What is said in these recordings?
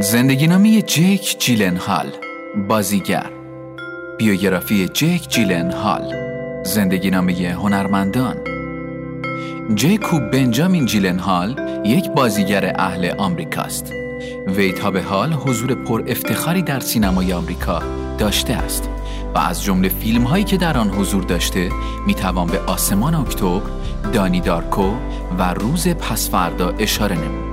زندگی نامی جیک جیلن هال بازیگر. بیوگرافی جیک جیلن هال زندگی نامی هنرمندان. جیکوب بنجامین جیلن هال یک بازیگر اهل آمریکاست. وی تا به حال حضور پر افتخاری در سینمای آمریکا داشته است و از جمله فیلم هایی که در آن حضور داشته می توان به آسمان اکتبر، دانی دارکو و روز پسفردا اشاره نمود.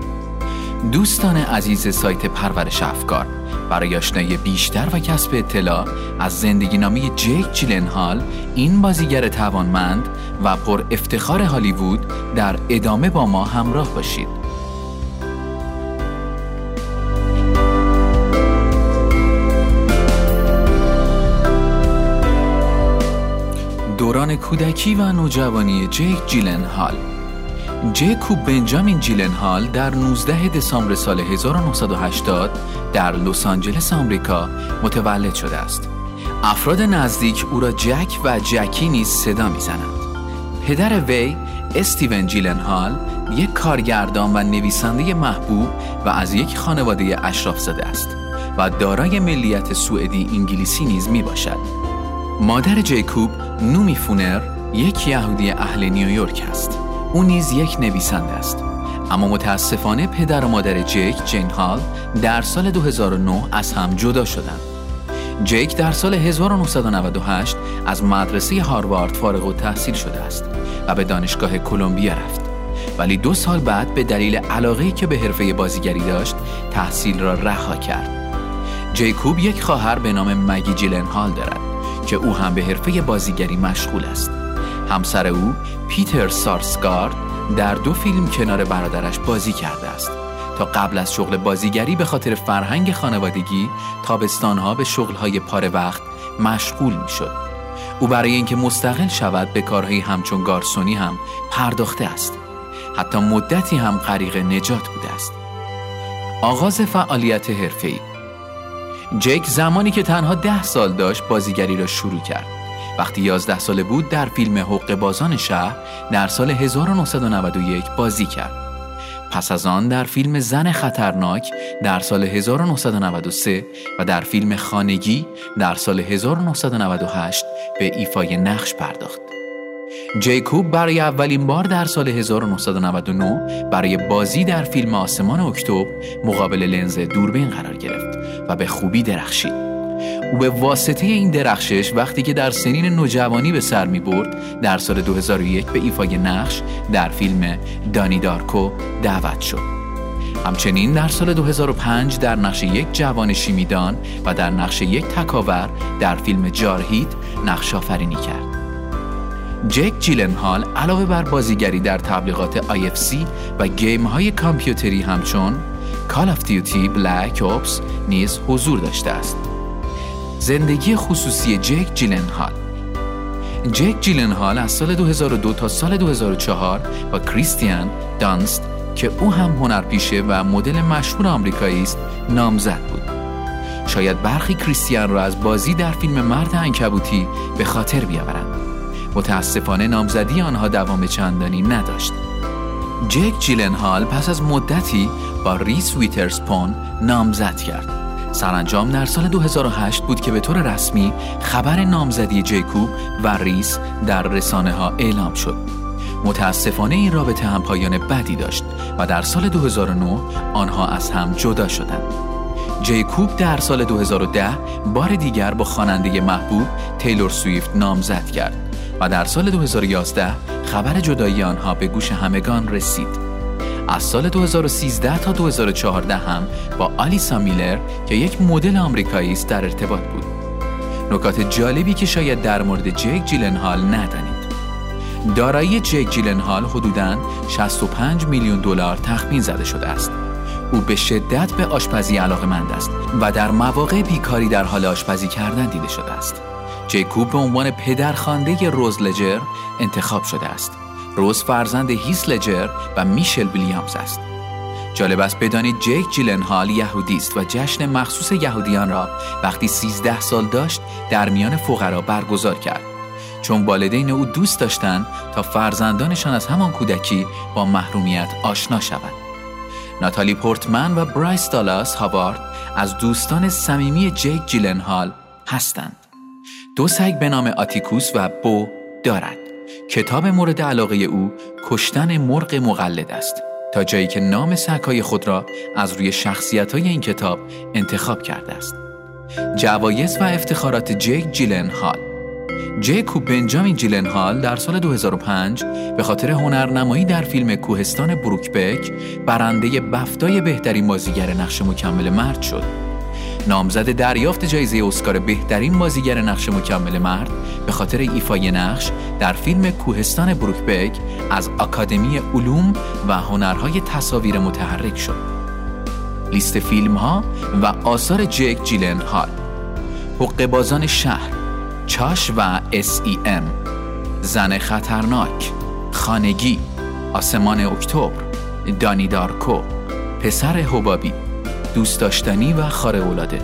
دوستان عزیز سایت پرورش افکار برای آشنایی بیشتر و کسب اطلاع از زندگی نامی جیک جیلنهال این بازیگر توانمند و پر افتخار هالیوود در ادامه با ما همراه باشید دوران کودکی و نوجوانی جیک جیلنهال جیکوب بنجامین جیلنهال در 19 دسامبر سال 1980 در لس آنجلس آمریکا متولد شده است. افراد نزدیک او را جک و جکی نیز صدا می‌زنند. پدر وی استیون جیلنهال یک کارگردان و نویسنده محبوب و از یک خانواده اشراف زده است و دارای ملیت سوئدی انگلیسی نیز می باشد. مادر جیکوب نومی فونر یک یهودی اهل نیویورک است. او نیز یک نویسنده است. اما متاسفانه پدر و مادر جیک جین هال در سال 2009 از هم جدا شدند. جیک در سال 1998 از مدرسه هاروارد فارغ و تحصیل شده است و به دانشگاه کلمبیا رفت. ولی دو سال بعد به دلیل علاقه که به حرفه بازیگری داشت تحصیل را رها کرد. جیکوب یک خواهر به نام مگی جیلن هال دارد. که او هم به حرفه بازیگری مشغول است همسر او پیتر سارسگارد در دو فیلم کنار برادرش بازی کرده است تا قبل از شغل بازیگری به خاطر فرهنگ خانوادگی تابستانها به شغلهای پاره وقت مشغول می شد. او برای اینکه مستقل شود به کارهای همچون گارسونی هم پرداخته است. حتی مدتی هم غریق نجات بوده است. آغاز فعالیت حرفه‌ای جیک زمانی که تنها ده سال داشت بازیگری را شروع کرد. وقتی 11 ساله بود در فیلم حق بازان شهر در سال 1991 بازی کرد. پس از آن در فیلم زن خطرناک در سال 1993 و در فیلم خانگی در سال 1998 به ایفای نقش پرداخت. جیکوب برای اولین بار در سال 1999 برای بازی در فیلم آسمان اکتبر مقابل لنز دوربین قرار گرفت و به خوبی درخشید. او به واسطه این درخشش وقتی که در سنین نوجوانی به سر می برد در سال 2001 به ایفای نقش در فیلم دانی دارکو دعوت شد همچنین در سال 2005 در نقش یک جوان شیمیدان و در نقش یک تکاور در فیلم جارهید نقش آفرینی کرد جک جیلنهال علاوه بر بازیگری در تبلیغات IFC و گیم های کامپیوتری همچون Call of Duty Black Ops نیز حضور داشته است. زندگی خصوصی جک جیلنهال. جک جیلنهال از سال 2002 تا سال 2004 با کریستیان دانست که او هم هنرپیشه و مدل مشهور آمریکایی است نامزد بود. شاید برخی کریستیان را از بازی در فیلم مرد انکبوتی به خاطر بیاورند. متاسفانه نامزدی آنها دوام چندانی نداشت. جک جیلنهال پس از مدتی با ریس ویترسپون نامزد کرد سرانجام در سال 2008 بود که به طور رسمی خبر نامزدی جیکوب و ریس در رسانه ها اعلام شد. متاسفانه این رابطه هم پایان بدی داشت و در سال 2009 آنها از هم جدا شدند. جیکوب در سال 2010 بار دیگر با خواننده محبوب تیلور سویفت نامزد کرد و در سال 2011 خبر جدایی آنها به گوش همگان رسید. از سال 2013 تا 2014 هم با آلیسا میلر که یک مدل آمریکایی است در ارتباط بود. نکات جالبی که شاید در مورد جک جیلنهال ندانید. دارایی جک جیلنهال حدوداً 65 میلیون دلار تخمین زده شده است. او به شدت به آشپزی علاقمند است و در مواقع بیکاری در حال آشپزی کردن دیده شده است. جیکوب به عنوان پدرخوانده روز لجر انتخاب شده است. روز فرزند هیس لجر و میشل ویلیامز است. جالب است بدانید جیک جیلنهال یهودی است و جشن مخصوص یهودیان را وقتی 13 سال داشت در میان فقرا برگزار کرد. چون والدین او دوست داشتند تا فرزندانشان از همان کودکی با محرومیت آشنا شوند. ناتالی پورتمن و برایس دالاس هاوارد از دوستان صمیمی جیک جیلنهال هستند. دو سگ به نام آتیکوس و بو دارد. کتاب مورد علاقه او کشتن مرغ مقلد است تا جایی که نام سگهای خود را از روی شخصیت های این کتاب انتخاب کرده است. جوایز و افتخارات جیک جیلن هال جیک و بنجامین جیلن هال در سال 2005 به خاطر هنرنمایی در فیلم کوهستان بروکبک برنده بفتای بهترین بازیگر نقش مکمل مرد شد. نامزد دریافت جایزه اسکار بهترین بازیگر نقش مکمل مرد به خاطر ایفای نقش در فیلم کوهستان بروکبک از آکادمی علوم و هنرهای تصاویر متحرک شد. لیست فیلم ها و آثار جک جیلن هال حق بازان شهر چاش و ام زن خطرناک خانگی آسمان اکتبر دانی دارکو پسر حبابی دوست داشتنی و اولاده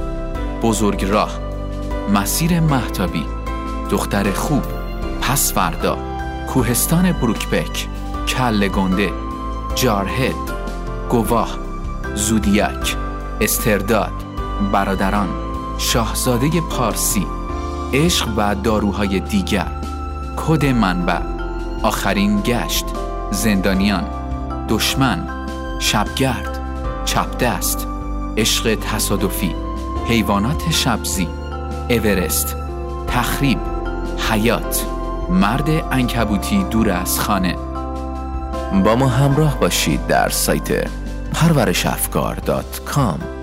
بزرگ راه مسیر محتابی دختر خوب پس فردا کوهستان بروکبک کل گنده جارهد گواه زودیک استرداد برادران شاهزاده پارسی عشق و داروهای دیگر. کد منبع. آخرین گشت. زندانیان. دشمن. شبگرد. چپدست. عشق تصادفی. حیوانات شبزی. اورست. تخریب. حیات. مرد انکبوتی دور از خانه. با ما همراه باشید در سایت پرورشافکار.com